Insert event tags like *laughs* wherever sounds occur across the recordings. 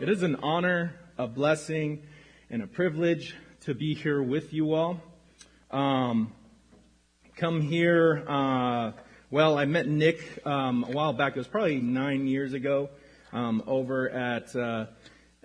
It is an honor, a blessing, and a privilege to be here with you all. Um, come here. Uh, well, I met Nick um, a while back. It was probably nine years ago um, over at uh,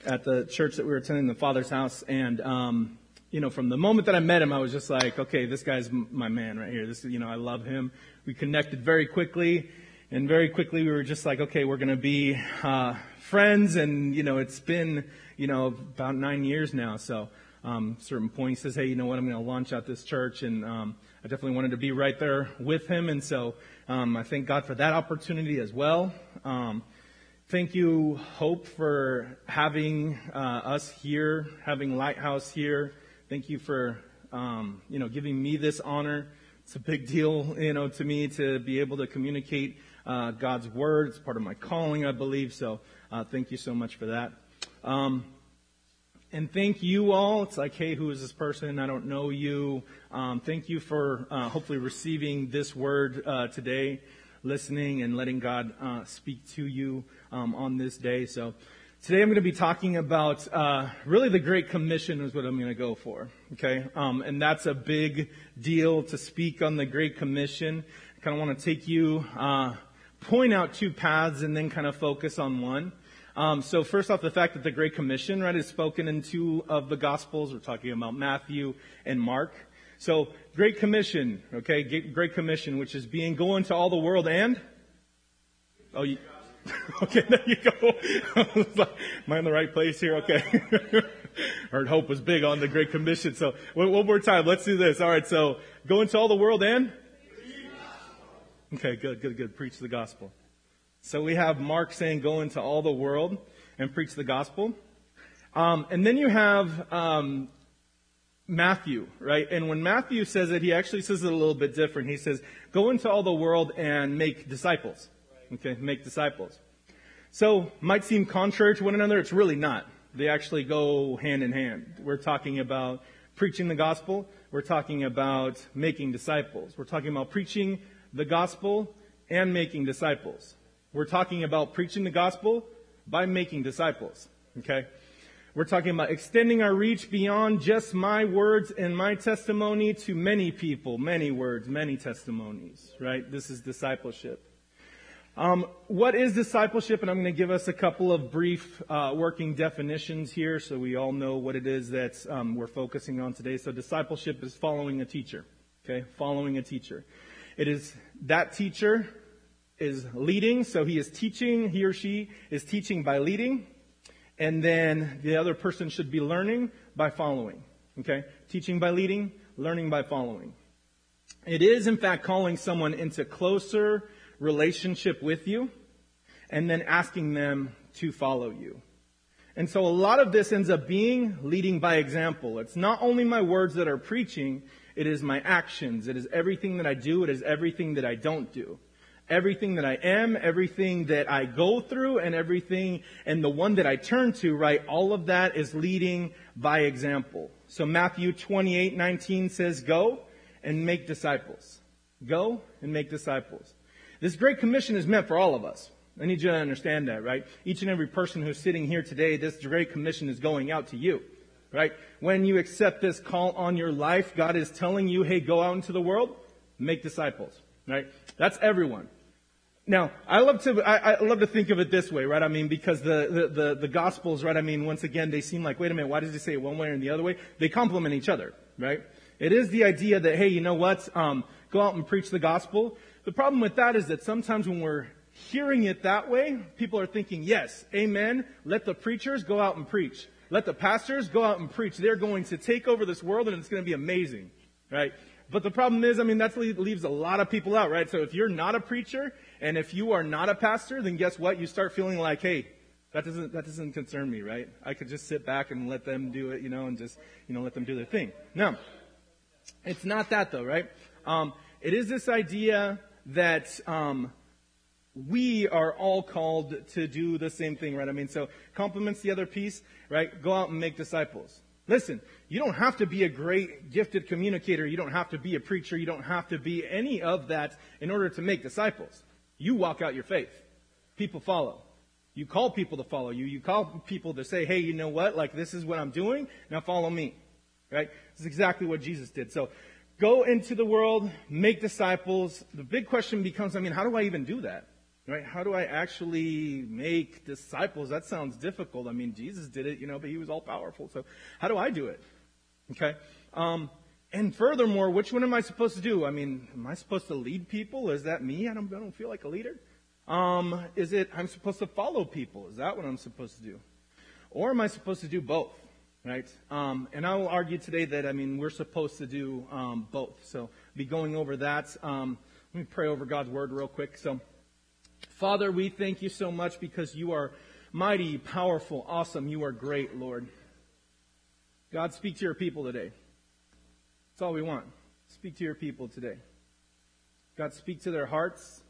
at the church that we were attending, the Father's house, and um, you know, from the moment that I met him, I was just like, okay, this guy's my man right here. This, you know, I love him. We connected very quickly, and very quickly we were just like, okay, we're gonna be uh, friends, and you know, it's been you know about nine years now, so. Um, certain point, he says, "Hey, you know what? I'm going to launch out this church," and um, I definitely wanted to be right there with him, and so um, I thank God for that opportunity as well. Um, thank you, Hope, for having uh, us here, having Lighthouse here. Thank you for um, you know giving me this honor. It's a big deal, you know, to me to be able to communicate uh, God's word. It's part of my calling, I believe. So, uh, thank you so much for that. Um, and thank you all. It's like, hey, who is this person? I don't know you. Um, thank you for uh, hopefully receiving this word uh, today, listening and letting God uh, speak to you um, on this day. So today I'm going to be talking about uh, really the Great Commission is what I'm going to go for. Okay, um, and that's a big deal to speak on the Great Commission. I kind of want to take you, uh, point out two paths, and then kind of focus on one. Um, so first off, the fact that the Great Commission, right, is spoken in two of the Gospels. We're talking about Matthew and Mark. So Great Commission, okay, Great Commission, which is being going to all the world and oh, you, *laughs* okay, there you go. *laughs* Am I in the right place here? Okay. *laughs* Heard Hope was big on the Great Commission. So one, more time, let's do this. All right, so go into all the world and okay, good, good, good. Preach the gospel. So we have Mark saying, go into all the world and preach the gospel. Um, and then you have um, Matthew, right? And when Matthew says it, he actually says it a little bit different. He says, go into all the world and make disciples. Okay, make disciples. So, might seem contrary to one another. It's really not. They actually go hand in hand. We're talking about preaching the gospel. We're talking about making disciples. We're talking about preaching the gospel and making disciples. We're talking about preaching the gospel by making disciples. Okay? We're talking about extending our reach beyond just my words and my testimony to many people, many words, many testimonies, right? This is discipleship. Um, what is discipleship? And I'm going to give us a couple of brief uh, working definitions here so we all know what it is that um, we're focusing on today. So discipleship is following a teacher. Okay? Following a teacher. It is that teacher is leading, so he is teaching, he or she is teaching by leading, and then the other person should be learning by following. Okay? Teaching by leading, learning by following. It is, in fact, calling someone into closer relationship with you, and then asking them to follow you. And so a lot of this ends up being leading by example. It's not only my words that are preaching, it is my actions. It is everything that I do. It is everything that I don't do everything that I am, everything that I go through, and everything, and the one that I turn to, right, all of that is leading by example. So Matthew 28, 19 says, go and make disciples. Go and make disciples. This great commission is meant for all of us. I need you to understand that, right? Each and every person who's sitting here today, this great commission is going out to you, right? When you accept this call on your life, God is telling you, hey, go out into the world, make disciples, right? That's everyone. Now, I love to, I, I, love to think of it this way, right? I mean, because the, the, the, the, Gospels, right? I mean, once again, they seem like, wait a minute, why does he say it one way or the other way? They complement each other, right? It is the idea that, hey, you know what? Um, go out and preach the gospel. The problem with that is that sometimes when we're hearing it that way, people are thinking, yes, amen, let the preachers go out and preach. Let the pastors go out and preach. They're going to take over this world and it's going to be amazing, right? But the problem is, I mean, that leaves a lot of people out, right? So if you're not a preacher and if you are not a pastor, then guess what? You start feeling like, hey, that doesn't, that doesn't concern me, right? I could just sit back and let them do it, you know, and just, you know, let them do their thing. No. It's not that though, right? Um, it is this idea that, um, we are all called to do the same thing, right? I mean, so complements the other piece, right? Go out and make disciples. Listen, you don't have to be a great gifted communicator. You don't have to be a preacher. You don't have to be any of that in order to make disciples. You walk out your faith. People follow. You call people to follow you. You call people to say, hey, you know what? Like, this is what I'm doing. Now follow me. Right? This is exactly what Jesus did. So, go into the world, make disciples. The big question becomes, I mean, how do I even do that? Right? How do I actually make disciples? That sounds difficult. I mean, Jesus did it, you know, but he was all powerful. So, how do I do it? Okay? Um, and furthermore, which one am I supposed to do? I mean, am I supposed to lead people? Is that me? I don't, I don't feel like a leader. Um, is it I'm supposed to follow people? Is that what I'm supposed to do? Or am I supposed to do both? Right? Um, and I will argue today that, I mean, we're supposed to do um, both. So, be going over that. Um, let me pray over God's word real quick. So, Father, we thank you so much because you are mighty, powerful, awesome. You are great, Lord. God, speak to your people today. That's all we want. Speak to your people today. God, speak to their hearts.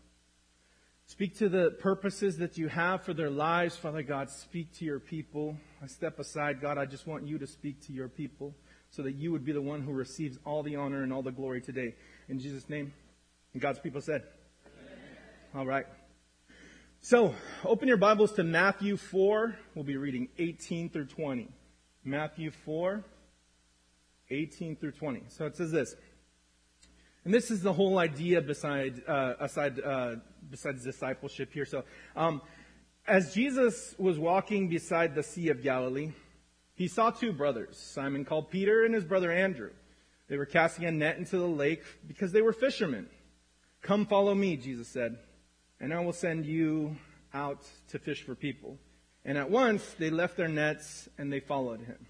Speak to the purposes that you have for their lives. Father God, speak to your people. I step aside. God, I just want you to speak to your people so that you would be the one who receives all the honor and all the glory today. In Jesus' name. And God's people said, Amen. All right. So, open your Bibles to Matthew 4. We'll be reading 18 through 20. Matthew 4, 18 through 20. So it says this. And this is the whole idea beside, uh, aside, uh, besides discipleship here. So, um, as Jesus was walking beside the Sea of Galilee, he saw two brothers, Simon called Peter and his brother Andrew. They were casting a net into the lake because they were fishermen. Come follow me, Jesus said, and I will send you out to fish for people. And at once they left their nets and they followed him.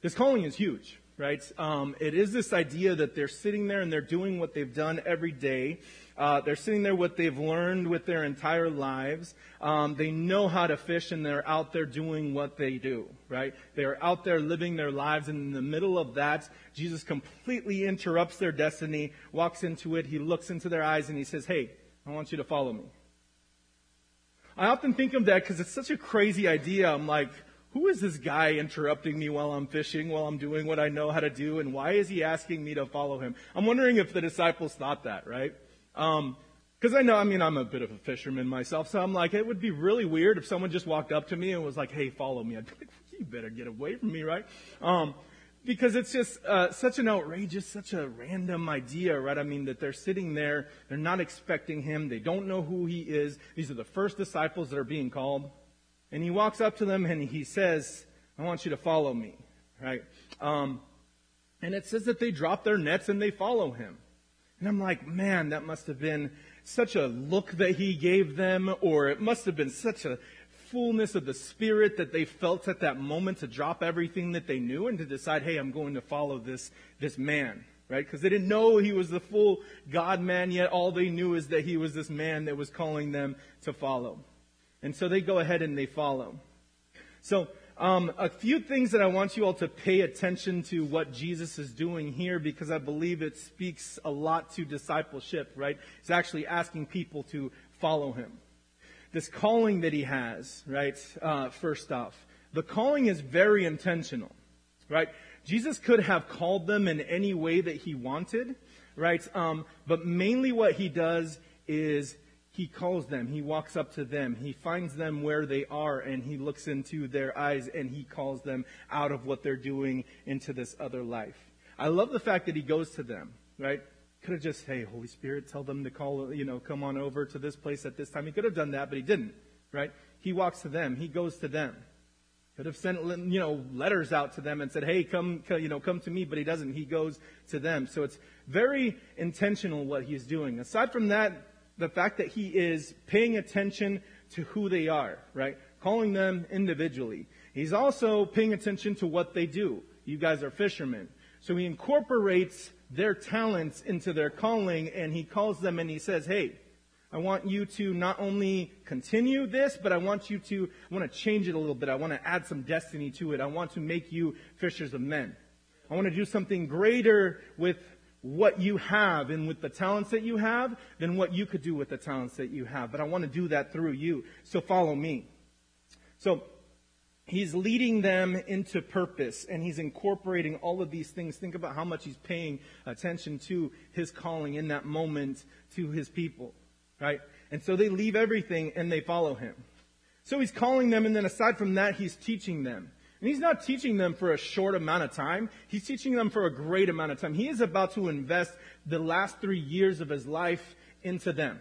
This calling is huge, right? Um, it is this idea that they're sitting there and they're doing what they've done every day. Uh, they're sitting there what they've learned with their entire lives. Um, they know how to fish and they're out there doing what they do, right? They're out there living their lives and in the middle of that, Jesus completely interrupts their destiny, walks into it, he looks into their eyes and he says, hey, I want you to follow me. I often think of that because it's such a crazy idea. I'm like, who is this guy interrupting me while I'm fishing, while I'm doing what I know how to do, and why is he asking me to follow him? I'm wondering if the disciples thought that, right? Um, because I know, I mean, I'm a bit of a fisherman myself, so I'm like, it would be really weird if someone just walked up to me and was like, hey, follow me. I'd be like, you better get away from me, right? Um, because it's just uh, such an outrageous, such a random idea, right? I mean, that they're sitting there, they're not expecting him, they don't know who he is. These are the first disciples that are being called. And he walks up to them and he says, I want you to follow me, right? Um, and it says that they drop their nets and they follow him. And I'm like, man, that must have been such a look that he gave them, or it must have been such a fullness of the Spirit that they felt at that moment to drop everything that they knew and to decide, hey, I'm going to follow this, this man, right? Because they didn't know he was the full God man yet. All they knew is that he was this man that was calling them to follow. And so they go ahead and they follow. So, um, a few things that I want you all to pay attention to what Jesus is doing here because I believe it speaks a lot to discipleship, right? He's actually asking people to follow him this calling that he has, right? Uh, first off, the calling is very intentional, right? Jesus could have called them in any way that he wanted, right? Um, but mainly what he does is he calls them, he walks up to them, he finds them where they are, and he looks into their eyes and he calls them out of what they're doing into this other life. I love the fact that he goes to them, right? Could have just, hey, Holy Spirit, tell them to call, you know, come on over to this place at this time. He could have done that, but he didn't, right? He walks to them. He goes to them. Could have sent, you know, letters out to them and said, hey, come, you know, come to me, but he doesn't. He goes to them. So it's very intentional what he's doing. Aside from that, the fact that he is paying attention to who they are, right? Calling them individually. He's also paying attention to what they do. You guys are fishermen. So he incorporates their talents into their calling and he calls them and he says, Hey, I want you to not only continue this, but I want you to, I want to change it a little bit. I want to add some destiny to it. I want to make you fishers of men. I want to do something greater with what you have and with the talents that you have than what you could do with the talents that you have. But I want to do that through you. So follow me. So He's leading them into purpose and he's incorporating all of these things. Think about how much he's paying attention to his calling in that moment to his people, right? And so they leave everything and they follow him. So he's calling them, and then aside from that, he's teaching them. And he's not teaching them for a short amount of time. He's teaching them for a great amount of time. He is about to invest the last three years of his life into them.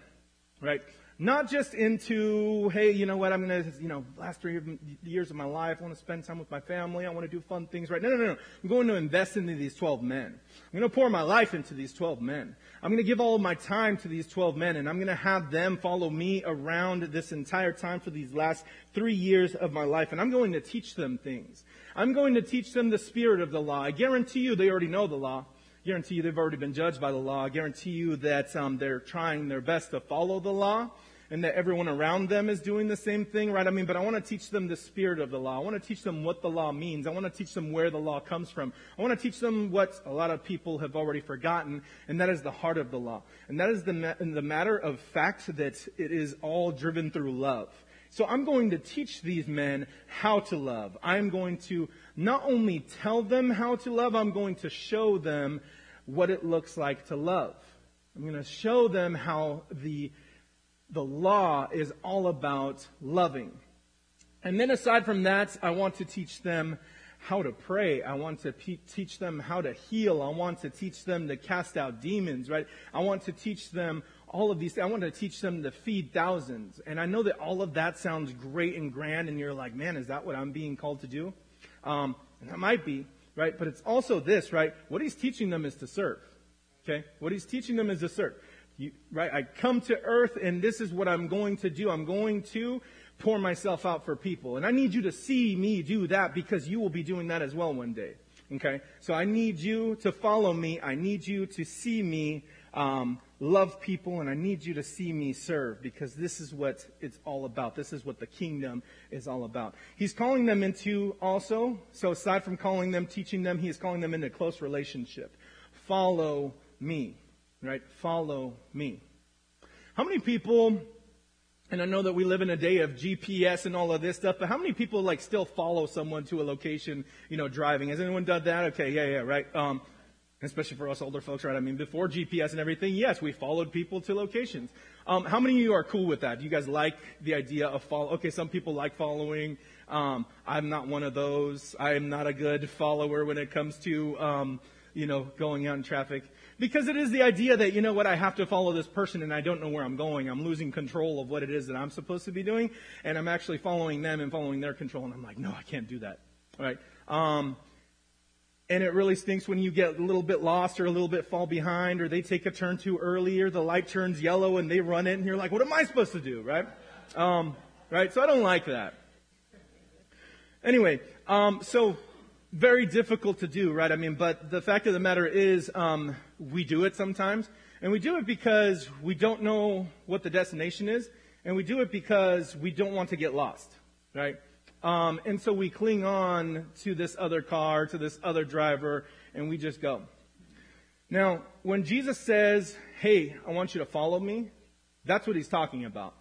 Right? Not just into, hey, you know what, I'm going to, you know, last three years of my life, I want to spend time with my family, I want to do fun things, right? No, no, no, no. I'm going to invest into these 12 men. I'm going to pour my life into these 12 men. I'm going to give all of my time to these 12 men, and I'm going to have them follow me around this entire time for these last three years of my life, and I'm going to teach them things. I'm going to teach them the spirit of the law. I guarantee you they already know the law guarantee you they've already been judged by the law. I guarantee you that um, they're trying their best to follow the law and that everyone around them is doing the same thing, right? I mean, but I want to teach them the spirit of the law. I want to teach them what the law means. I want to teach them where the law comes from. I want to teach them what a lot of people have already forgotten, and that is the heart of the law. And that is the, ma- the matter of fact that it is all driven through love. So I'm going to teach these men how to love. I'm going to not only tell them how to love, I'm going to show them what it looks like to love. I'm going to show them how the, the law is all about loving. And then aside from that, I want to teach them how to pray. I want to pe- teach them how to heal. I want to teach them to cast out demons, right? I want to teach them all of these. I want to teach them to feed thousands. And I know that all of that sounds great and grand, and you're like, man, is that what I'm being called to do? Um, and that might be, right? But it's also this, right? What he's teaching them is to serve. Okay? What he's teaching them is to serve. You, right? I come to earth and this is what I'm going to do. I'm going to pour myself out for people. And I need you to see me do that because you will be doing that as well one day. Okay? So I need you to follow me. I need you to see me um, love people, and I need you to see me serve because this is what it's all about. This is what the kingdom is all about. He's calling them into also, so aside from calling them, teaching them, he is calling them into close relationship. Follow me, right? Follow me. How many people, and I know that we live in a day of GPS and all of this stuff, but how many people like still follow someone to a location, you know, driving? Has anyone done that? Okay, yeah, yeah, right. Um, especially for us older folks, right? I mean, before GPS and everything, yes, we followed people to locations. Um, how many of you are cool with that? Do you guys like the idea of follow? Okay, some people like following. Um, I'm not one of those. I am not a good follower when it comes to, um, you know, going out in traffic. Because it is the idea that, you know what, I have to follow this person and I don't know where I'm going. I'm losing control of what it is that I'm supposed to be doing. And I'm actually following them and following their control. And I'm like, no, I can't do that. All right. Um, and it really stinks when you get a little bit lost or a little bit fall behind or they take a turn too early or the light turns yellow and they run it and you're like, what am I supposed to do, right? Um, right? So I don't like that. Anyway, um, so very difficult to do, right? I mean, but the fact of the matter is, um, we do it sometimes, and we do it because we don't know what the destination is, and we do it because we don't want to get lost, right? Um, and so we cling on to this other car, to this other driver, and we just go. Now, when Jesus says, Hey, I want you to follow me, that's what he's talking about.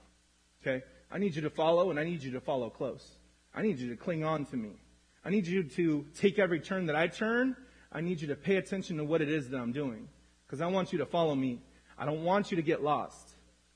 Okay? I need you to follow, and I need you to follow close. I need you to cling on to me. I need you to take every turn that I turn. I need you to pay attention to what it is that I'm doing. Because I want you to follow me. I don't want you to get lost.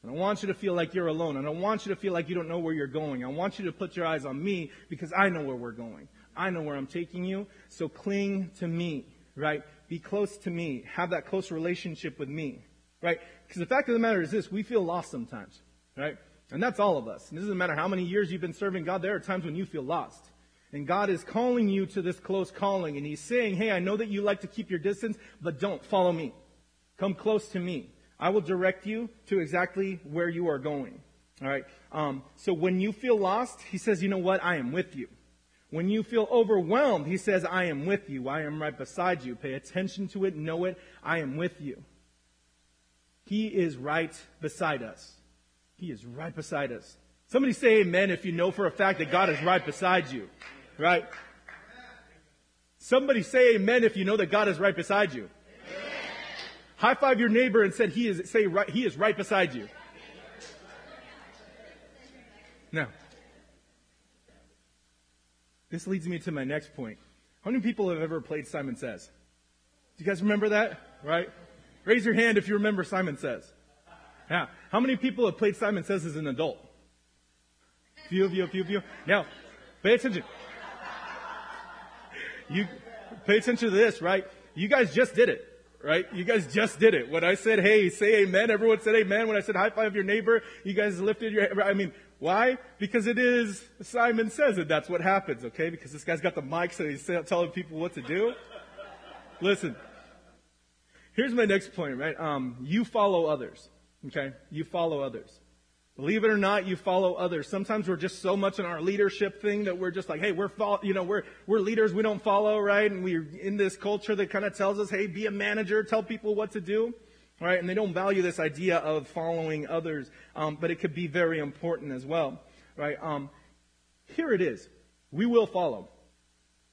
I don't want you to feel like you're alone. I don't want you to feel like you don't know where you're going. I want you to put your eyes on me because I know where we're going. I know where I'm taking you. So cling to me, right? Be close to me. Have that close relationship with me, right? Because the fact of the matter is this, we feel lost sometimes, right? And that's all of us. And it doesn't matter how many years you've been serving God, there are times when you feel lost. And God is calling you to this close calling. And He's saying, hey, I know that you like to keep your distance, but don't follow me. Come close to me. I will direct you to exactly where you are going. All right. Um, so when you feel lost, he says, you know what? I am with you. When you feel overwhelmed, he says, I am with you. I am right beside you. Pay attention to it. Know it. I am with you. He is right beside us. He is right beside us. Somebody say amen if you know for a fact that God is right beside you. Right? Somebody say amen if you know that God is right beside you. High five your neighbor and said he is, say right, he is right beside you. Now, this leads me to my next point. How many people have ever played Simon Says? Do you guys remember that? Right? Raise your hand if you remember Simon Says. Yeah. How many people have played Simon Says as an adult? A Few of you, a few of you. Now, pay attention. You pay attention to this, right? You guys just did it, right? You guys just did it. When I said, hey, say amen, everyone said amen. When I said high five your neighbor, you guys lifted your, I mean, why? Because it is Simon Says it. That's what happens, okay? Because this guy's got the mic, so he's telling people what to do. Listen. Here's my next point, right? Um, you follow others. Okay? You follow others. Believe it or not, you follow others. Sometimes we're just so much in our leadership thing that we're just like, hey, we're you know, we're we're leaders, we don't follow, right? And we're in this culture that kind of tells us, hey, be a manager, tell people what to do, right? And they don't value this idea of following others, um, but it could be very important as well, right? Um, here it is. We will follow,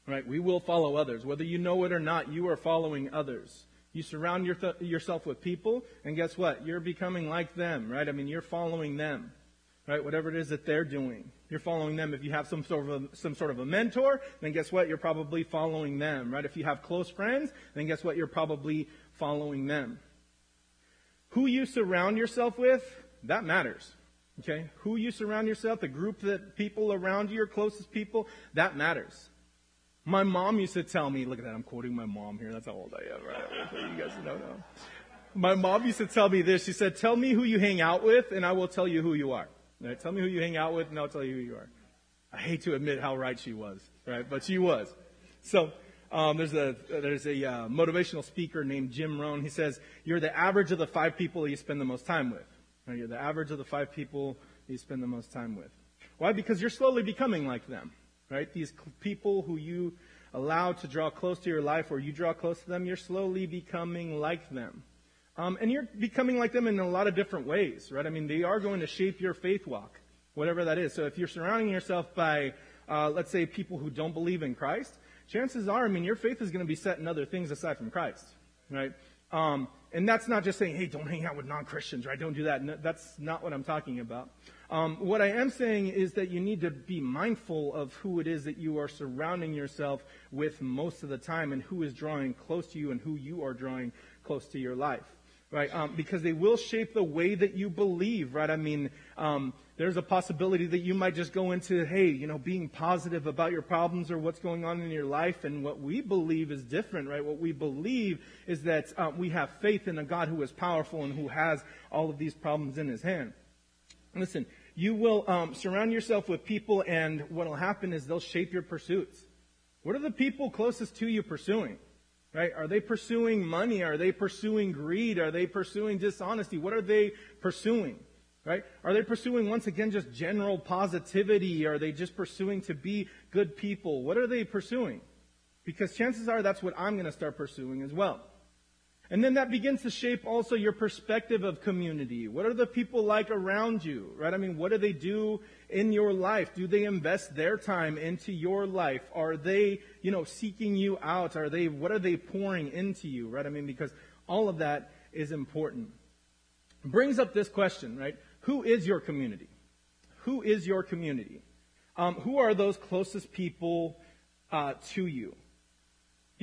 right? We will follow others, whether you know it or not. You are following others. You surround your th- yourself with people, and guess what? You're becoming like them, right? I mean, you're following them, right? Whatever it is that they're doing, you're following them. If you have some sort of a, some sort of a mentor, then guess what? You're probably following them, right? If you have close friends, then guess what? You're probably following them. Who you surround yourself with, that matters. Okay? Who you surround yourself, the group that people around you, your closest people, that matters. My mom used to tell me, look at that, I'm quoting my mom here. That's how old I am, right? You guys know. My mom used to tell me this. She said, tell me who you hang out with and I will tell you who you are. Right? Tell me who you hang out with and I'll tell you who you are. I hate to admit how right she was, right? But she was. So, um, there's a, there's a uh, motivational speaker named Jim Rohn. He says, you're the average of the five people you spend the most time with. Right? You're the average of the five people you spend the most time with. Why? Because you're slowly becoming like them right? These people who you allow to draw close to your life or you draw close to them, you're slowly becoming like them. Um, and you're becoming like them in a lot of different ways, right? I mean, they are going to shape your faith walk, whatever that is. So if you're surrounding yourself by, uh, let's say, people who don't believe in Christ, chances are, I mean, your faith is going to be set in other things aside from Christ, right? Um, and that's not just saying, hey, don't hang out with non-Christians, right? Don't do that. No, that's not what I'm talking about. Um, what I am saying is that you need to be mindful of who it is that you are surrounding yourself with most of the time and who is drawing close to you and who you are drawing close to your life. Right? Um, because they will shape the way that you believe, right? I mean, um, there's a possibility that you might just go into, hey, you know, being positive about your problems or what's going on in your life. And what we believe is different, right? What we believe is that um, we have faith in a God who is powerful and who has all of these problems in his hand. Listen, you will um, surround yourself with people, and what will happen is they'll shape your pursuits. What are the people closest to you pursuing? Right? Are they pursuing money? Are they pursuing greed? Are they pursuing dishonesty? What are they pursuing? Right? Are they pursuing, once again, just general positivity? Are they just pursuing to be good people? What are they pursuing? Because chances are that's what I'm going to start pursuing as well. And then that begins to shape also your perspective of community. What are the people like around you, right? I mean, what do they do in your life? Do they invest their time into your life? Are they, you know, seeking you out? Are they, what are they pouring into you, right? I mean, because all of that is important. Brings up this question, right? Who is your community? Who is your community? Um, who are those closest people uh, to you?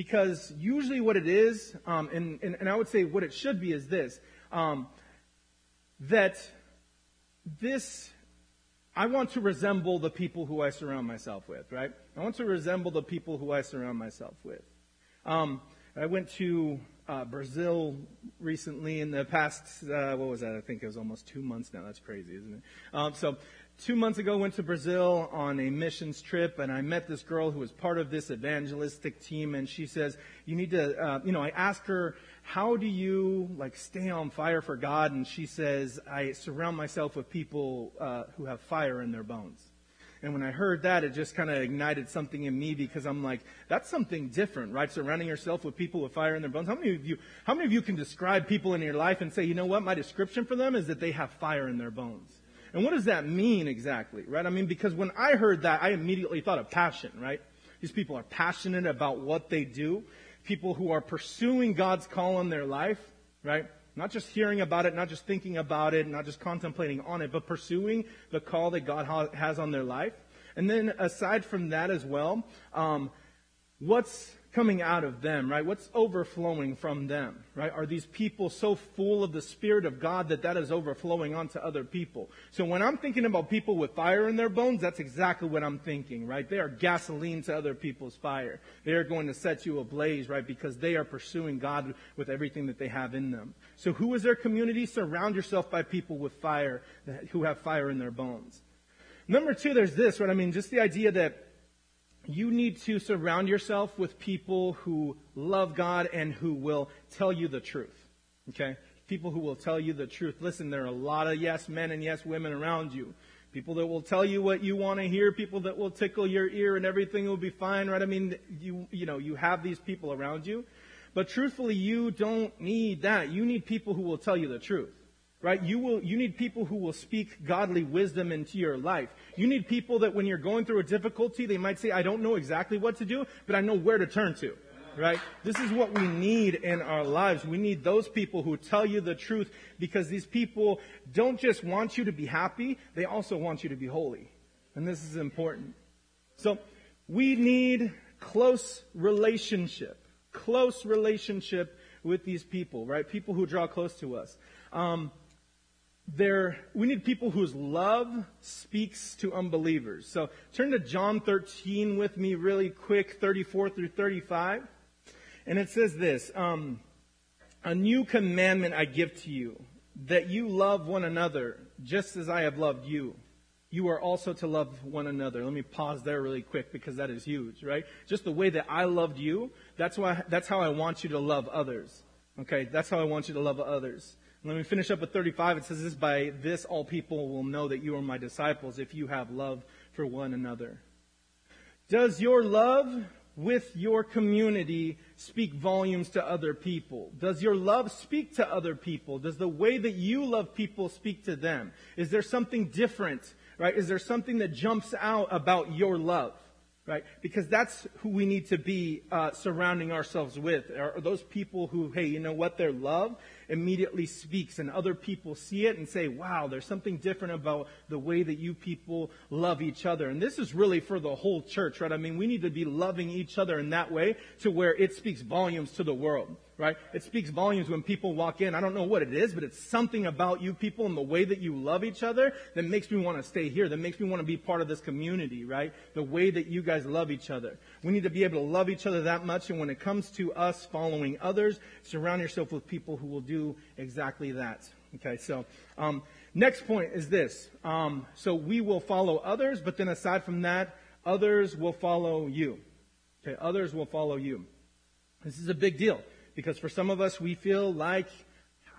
Because usually what it is, um, and, and, and, I would say what it should be is this, um, that this, I want to resemble the people who I surround myself with, right? I want to resemble the people who I surround myself with. Um, I went to uh, Brazil recently in the past, uh, what was that? I think it was almost two months now. That's crazy, isn't it? Um, so two months ago went to Brazil on a missions trip and I met this girl who was part of this evangelistic team and she says, you need to, uh, you know, I asked her, how do you like stay on fire for God? And she says, I surround myself with people, uh, who have fire in their bones. And when I heard that, it just kind of ignited something in me because I'm like, that's something different, right? Surrounding yourself with people with fire in their bones. How many of you, how many of you can describe people in your life and say, you know what? My description for them is that they have fire in their bones. And what does that mean exactly, right? I mean, because when I heard that, I immediately thought of passion, right? These people are passionate about what they do. People who are pursuing God's call in their life, right? Not just hearing about it, not just thinking about it, not just contemplating on it, but pursuing the call that God has on their life. And then aside from that as well, um, what's coming out of them, right? What's overflowing from them, right? Are these people so full of the Spirit of God that that is overflowing onto other people? So when I'm thinking about people with fire in their bones, that's exactly what I'm thinking, right? They are gasoline to other people's fire. They are going to set you ablaze, right? Because they are pursuing God with everything that they have in them. So who is their community? Surround yourself by people with fire, who have fire in their bones. Number two, there's this, right? I mean, just the idea that you need to surround yourself with people who love God and who will tell you the truth. Okay? People who will tell you the truth. Listen, there are a lot of yes men and yes women around you. People that will tell you what you want to hear, people that will tickle your ear and everything will be fine, right? I mean, you, you know, you have these people around you. But truthfully, you don't need that. You need people who will tell you the truth right? You will, you need people who will speak godly wisdom into your life. You need people that when you're going through a difficulty, they might say, I don't know exactly what to do, but I know where to turn to. Right? This is what we need in our lives. We need those people who tell you the truth because these people don't just want you to be happy, they also want you to be holy. And this is important. So, we need close relationship. Close relationship with these people, right? People who draw close to us. Um, there, we need people whose love speaks to unbelievers. So turn to John 13 with me really quick, 34 through 35. And it says this, um, a new commandment I give to you, that you love one another just as I have loved you. You are also to love one another. Let me pause there really quick because that is huge, right? Just the way that I loved you, that's why, that's how I want you to love others. Okay, that's how I want you to love others. Let me finish up with 35. It says this, by this all people will know that you are my disciples if you have love for one another. Does your love with your community speak volumes to other people? Does your love speak to other people? Does the way that you love people speak to them? Is there something different, right? Is there something that jumps out about your love? Right? Because that's who we need to be uh, surrounding ourselves with. Are, those people who, hey, you know what? Their love immediately speaks, and other people see it and say, wow, there's something different about the way that you people love each other. And this is really for the whole church, right? I mean, we need to be loving each other in that way to where it speaks volumes to the world right? It speaks volumes when people walk in. I don't know what it is, but it's something about you people and the way that you love each other that makes me want to stay here, that makes me want to be part of this community, right? The way that you guys love each other. We need to be able to love each other that much, and when it comes to us following others, surround yourself with people who will do exactly that. Okay, so um, next point is this. Um, so we will follow others, but then aside from that, others will follow you. Okay, others will follow you. This is a big deal. Because for some of us, we feel like,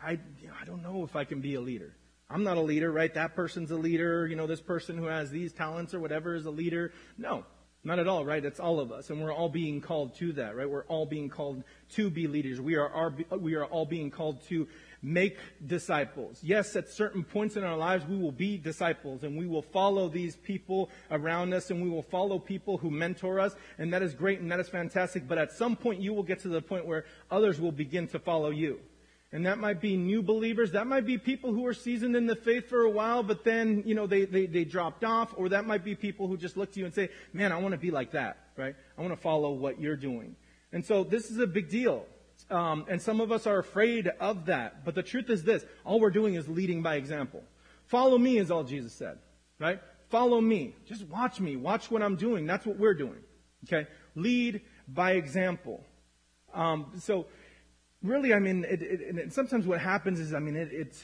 I, I don't know if I can be a leader. I'm not a leader, right? That person's a leader. You know, this person who has these talents or whatever is a leader. No, not at all, right? It's all of us. And we're all being called to that, right? We're all being called to be leaders. We are, we are all being called to make disciples. Yes, at certain points in our lives, we will be disciples and we will follow these people around us and we will follow people who mentor us. And that is great and that is fantastic. But at some point, you will get to the point where others will begin to follow you. And that might be new believers. That might be people who are seasoned in the faith for a while, but then, you know, they, they, they dropped off. Or that might be people who just look to you and say, man, I want to be like that, right? I want to follow what you're doing. And so this is a big deal. Um, and some of us are afraid of that. But the truth is this all we're doing is leading by example. Follow me is all Jesus said, right? Follow me. Just watch me. Watch what I'm doing. That's what we're doing. Okay? Lead by example. Um, so, really, I mean, it, it, sometimes what happens is, I mean, it, it,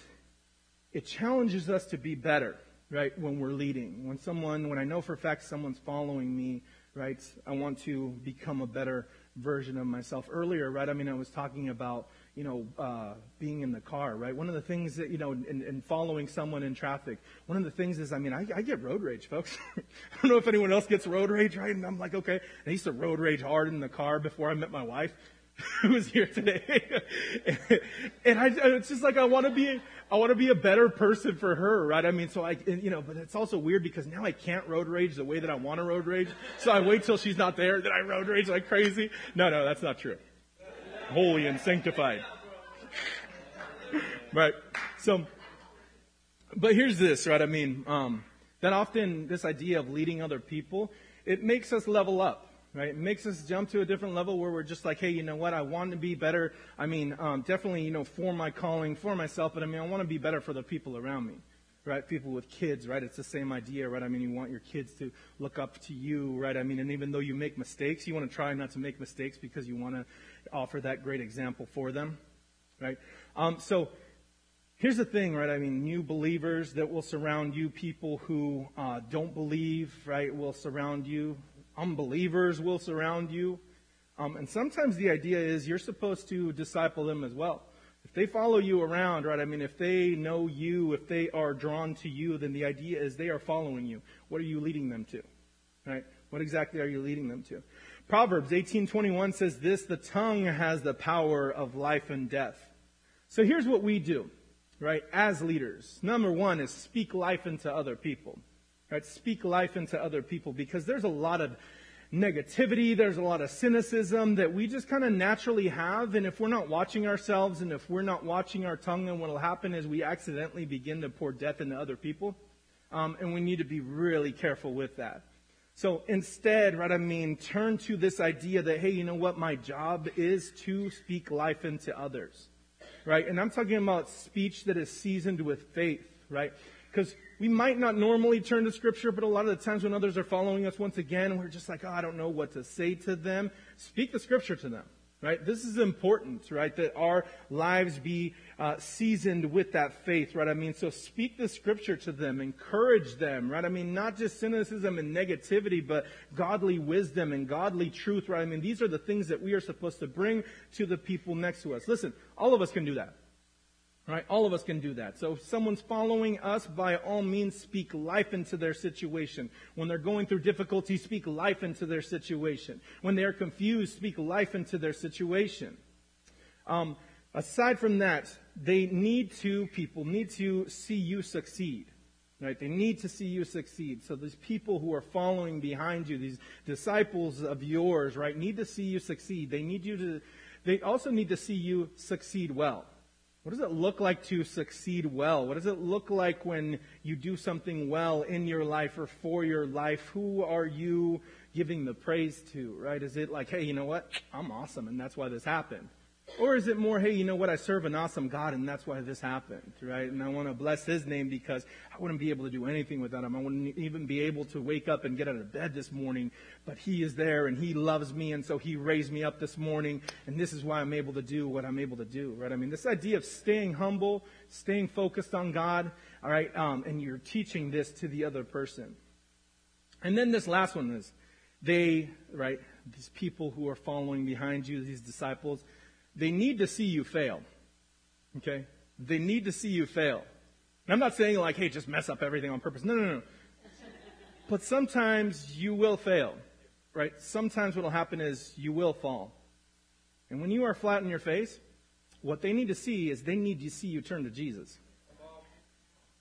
it challenges us to be better, right, when we're leading. When someone, when I know for a fact someone's following me, right, I want to become a better version of myself earlier, right? I mean, I was talking about, you know, uh, being in the car, right? One of the things that, you know, in, in following someone in traffic, one of the things is, I mean, I, I get road rage, folks. *laughs* I don't know if anyone else gets road rage, right? And I'm like, okay. I used to road rage hard in the car before I met my wife. *laughs* who is here today. *laughs* and I, it's just like I want to be, I want to be a better person for her, right? I mean, so I, you know, but it's also weird because now I can't road rage the way that I want to road rage. So I wait till she's not there, then I road rage like crazy. No, no, that's not true. Holy and sanctified. *laughs* right. So, but here's this, right? I mean, um, that often this idea of leading other people, it makes us level up right? It makes us jump to a different level where we're just like, hey, you know what? I want to be better. I mean, um, definitely, you know, for my calling, for myself, but I mean, I want to be better for the people around me, right? People with kids, right? It's the same idea, right? I mean, you want your kids to look up to you, right? I mean, and even though you make mistakes, you want to try not to make mistakes because you want to offer that great example for them, right? Um, so, Here's the thing, right? I mean, new believers that will surround you, people who uh, don't believe, right, will surround you. Unbelievers will surround you. Um, and sometimes the idea is you're supposed to disciple them as well. If they follow you around, right, I mean, if they know you, if they are drawn to you, then the idea is they are following you. What are you leading them to? Right? What exactly are you leading them to? Proverbs 18:21 says this, the tongue has the power of life and death. So here's what we do, right, as leaders. Number one is speak life into other people. Right? Speak life into other people because there's a lot of negativity, there's a lot of cynicism that we just kind of naturally have. And if we're not watching ourselves and if we're not watching our tongue, then what will happen is we accidentally begin to pour death into other people. Um, and we need to be really careful with that. So instead, right, I mean, turn to this idea that, hey, you know what? My job is to speak life into others. Right? And I'm talking about speech that is seasoned with faith, right? Because we might not normally turn to Scripture, but a lot of the times when others are following us once again, we're just like, oh, I don't know what to say to them. Speak the Scripture to them, right? This is important, right? That our lives be uh, seasoned with that faith, right? I mean, so speak the Scripture to them, encourage them, right? I mean, not just cynicism and negativity, but godly wisdom and godly truth, right? I mean, these are the things that we are supposed to bring to the people next to us. Listen, all of us can do that. Right? All of us can do that. So if someone's following us, by all means, speak life into their situation. When they're going through difficulty, speak life into their situation. When they're confused, speak life into their situation. Um, aside from that, they need to, people need to see you succeed. Right? They need to see you succeed. So these people who are following behind you, these disciples of yours, right, need to see you succeed. They need you to, they also need to see you succeed well. What does it look like to succeed well? What does it look like when you do something well in your life or for your life? Who are you giving the praise to, right? Is it like, hey, you know what? I'm awesome and that's why this happened? Or is it more, hey, you know what? I serve an awesome God and that's why this happened, right? And I want to bless his name because I wouldn't be able to do anything without him. I wouldn't even be able to wake up and get out of bed this morning, but he is there and he loves me and so he raised me up this morning and this is why I'm able to do what I'm able to do, right? I mean, this idea of staying humble, staying focused on God, all right, um, and you're teaching this to the other person. And then this last one is they, right, these people who are following behind you, these disciples, they need to see you fail. Okay? They need to see you fail. And I'm not saying like, hey, just mess up everything on purpose. No, no, no. but sometimes you will fail. Right? Sometimes what will happen is you will fall. And when you are flat in your face, what they need to see is they need to see you turn to Jesus.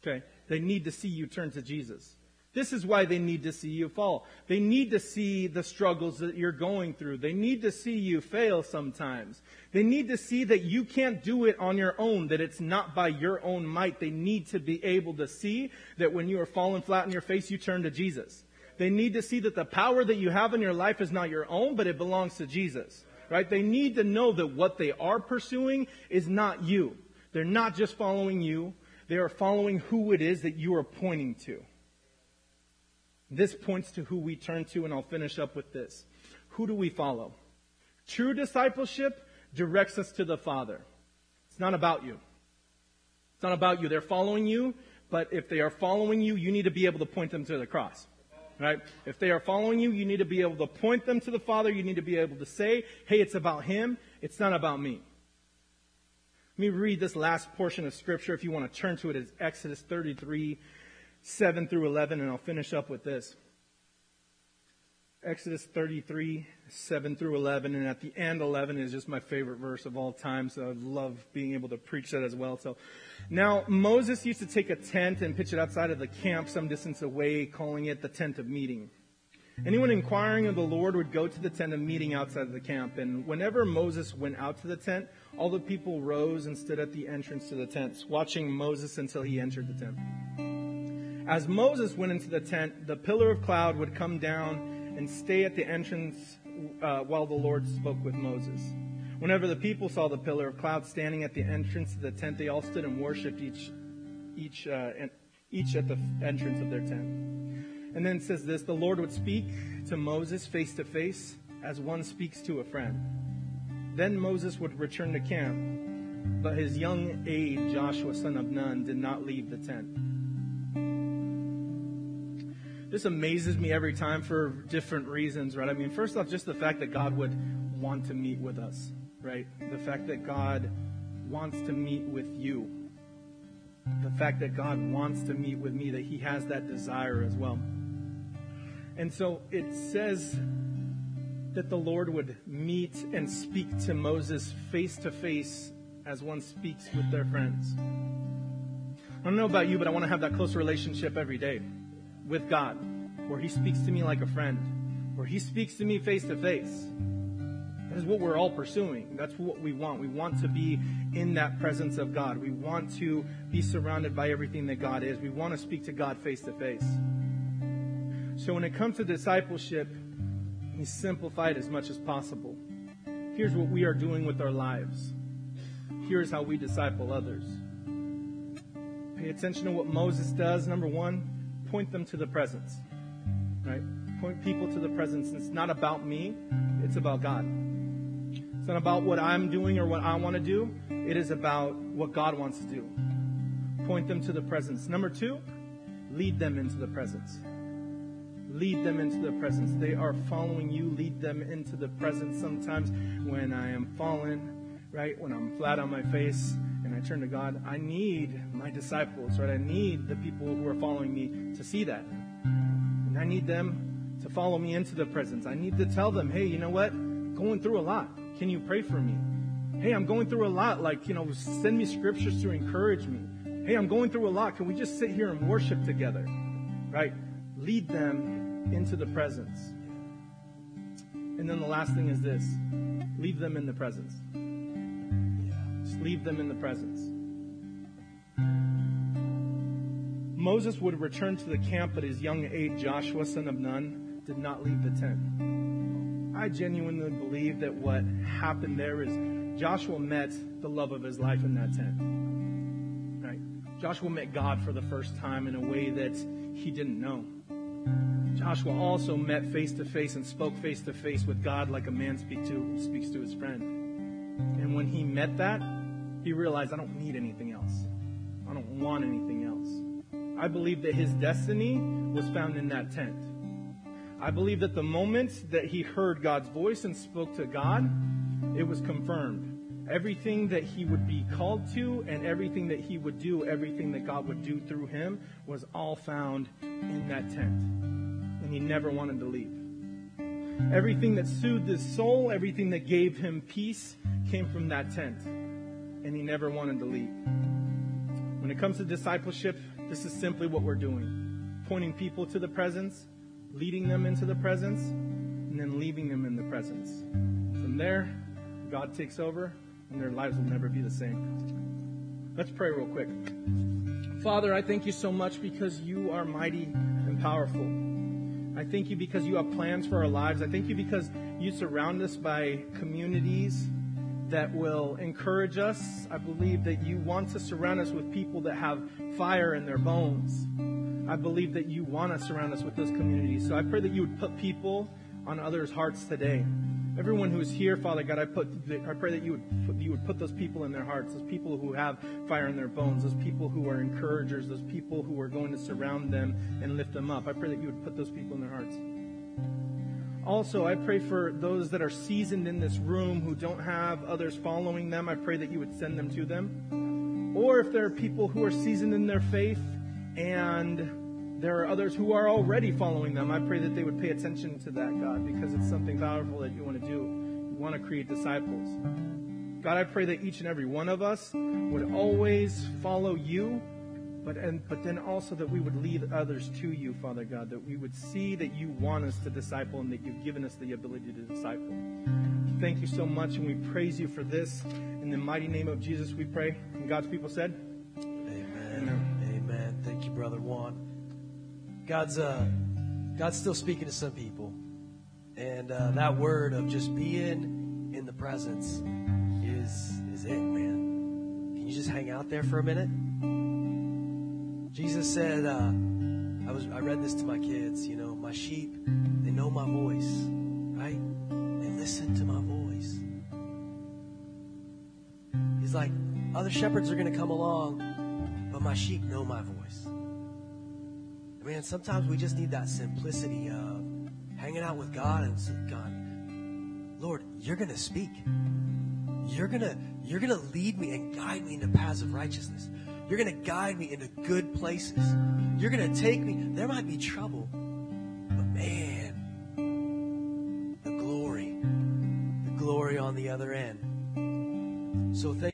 Okay? They need to see you turn to Jesus. This is why they need to see you fall. They need to see the struggles that you're going through. They need to see you fail sometimes. They need to see that you can't do it on your own, that it's not by your own might. They need to be able to see that when you are falling flat on your face, you turn to Jesus. They need to see that the power that you have in your life is not your own, but it belongs to Jesus. Right? They need to know that what they are pursuing is not you. They're not just following you. They are following who it is that you are pointing to. This points to who we turn to, and I'll finish up with this. Who do we follow? True discipleship directs us to the Father. It's not about you. It's not about you. They're following you, but if they are following you, you need to be able to point them to the cross. Right? If they are following you, you need to be able to point them to the Father. You need to be able to say, hey, it's about Him. It's not about me. Let me read this last portion of Scripture. If you want to turn to it, it's Exodus 33, 7 through 11, and I'll finish up with this. Exodus 33, 7 through 11, and at the end, 11 is just my favorite verse of all time, so I love being able to preach that as well. So, now Moses used to take a tent and pitch it outside of the camp some distance away, calling it the tent of meeting. Anyone inquiring of the Lord would go to the tent of meeting outside of the camp, and whenever Moses went out to the tent, all the people rose and stood at the entrance to the tents, watching Moses until he entered the tent. As Moses went into the tent, the pillar of cloud would come down and stay at the entrance uh, while the Lord spoke with Moses. Whenever the people saw the pillar of cloud standing at the entrance of the tent, they all stood and worshipped each, each, uh, each at the entrance of their tent. And then says this The Lord would speak to Moses face to face as one speaks to a friend. Then Moses would return to camp, but his young aide, Joshua, son of Nun, did not leave the tent. This amazes me every time for different reasons, right? I mean, first off, just the fact that God would want to meet with us right? The fact that God wants to meet with you. The fact that God wants to meet with me, that He has that desire as well. And so it says that the Lord would meet and speak to Moses face to face as one speaks with their friends. I don't know about you, but I want to have that close relationship every day with God, where He speaks to me like a friend, where He speaks to me face to face. That is what we're all pursuing. That's what we want. We want to be in that presence of God. We want to be surrounded by everything that God is. We want to speak to God face to face. So when it comes to discipleship, we simplify it as much as possible. Here's what we are doing with our lives. Here's how we disciple others. Pay attention to what Moses does. Number one, point them to the presence. Right? Point people to the presence. It's not about me, it's about God. It's not about what I'm doing or what I want to do. It is about what God wants to do. Point them to the presence. Number two, lead them into the presence. Lead them into the presence. They are following you. Lead them into the presence. Sometimes when I am fallen, right, when I'm flat on my face I turn to God, I need my disciples, right? I need the people who are following me to see that. And I need them to follow me into the presence. I need to tell them, hey, you know what? Going through a lot. Can you pray for me? Hey, I'm going through a lot. Like, you know, send me scriptures to encourage me. Hey, I'm going through a lot. Can we just sit here and worship together? Right? Lead them into the presence. And then the last thing is this leave them in the presence. Leave them in the presence. Moses would return to the camp, but his young aide, Joshua, son of Nun, did not leave the tent. I genuinely believe that what happened there is Joshua met the love of his life in that tent. Right? Joshua met God for the first time in a way that he didn't know. Joshua also met face to face and spoke face to face with God like a man speak to, speaks to his friend. And when he met that, he realized, I don't need anything else. I don't want anything else. I believe that his destiny was found in that tent. I believe that the moment that he heard God's voice and spoke to God, it was confirmed. Everything that he would be called to and everything that he would do, everything that God would do through him, was all found in that tent. And he never wanted to leave. Everything that soothed his soul, everything that gave him peace, came from that tent. And he never wanted to leave. When it comes to discipleship, this is simply what we're doing pointing people to the presence leading them into the presence, and then leaving them in the presence. From there, God takes over, and their lives will never be the same. Let's pray real quick. Father, I thank you so much because you are mighty and powerful. I thank you because you have plans for our lives. I thank you because you surround us by communities that will encourage us. I believe that you want to surround us with people that have fire in their bones. I believe that you want to surround us with those communities. So I pray that you would put people on others' hearts today. Everyone who is here, Father God, I put, I pray that you would, put, you would put those people in their hearts, those people who have fire in their bones, those people who are encouragers, those people who are going to surround them and lift them up. I pray that you would put those people in their hearts. Also, I pray for those that are seasoned in this room who don't have others following them. I pray that you would send them to them. Or if there are people who are seasoned in their faith and there are others who are already following them. I pray that they would pay attention to that, God, because it's something powerful that you want to do. You want to create disciples. God, I pray that each and every one of us would always follow you, but and but then also that we would lead others to you, Father God, that we would see that you want us to disciple and that you've given us the ability to disciple. Thank you so much, and we praise you for this. In the mighty name of Jesus, we pray. And God's people said, Amen. Amen. Thank you, brother Juan. God's uh, God's still speaking to some people, And uh, that word of just being in the presence is is it, man. Can you just hang out there for a minute? Jesus said, uh, I was I read this to my kids, you know, my sheep, they know my voice, right? They listen to my voice. He's like, other shepherds are gonna come along, but my sheep know my voice. Man, sometimes we just need that simplicity of hanging out with God and saying, God, Lord, you're gonna speak. You're gonna you're gonna lead me and guide me into paths of righteousness. You're gonna guide me into good places. You're gonna take me. There might be trouble, but man, the glory, the glory on the other end. So thank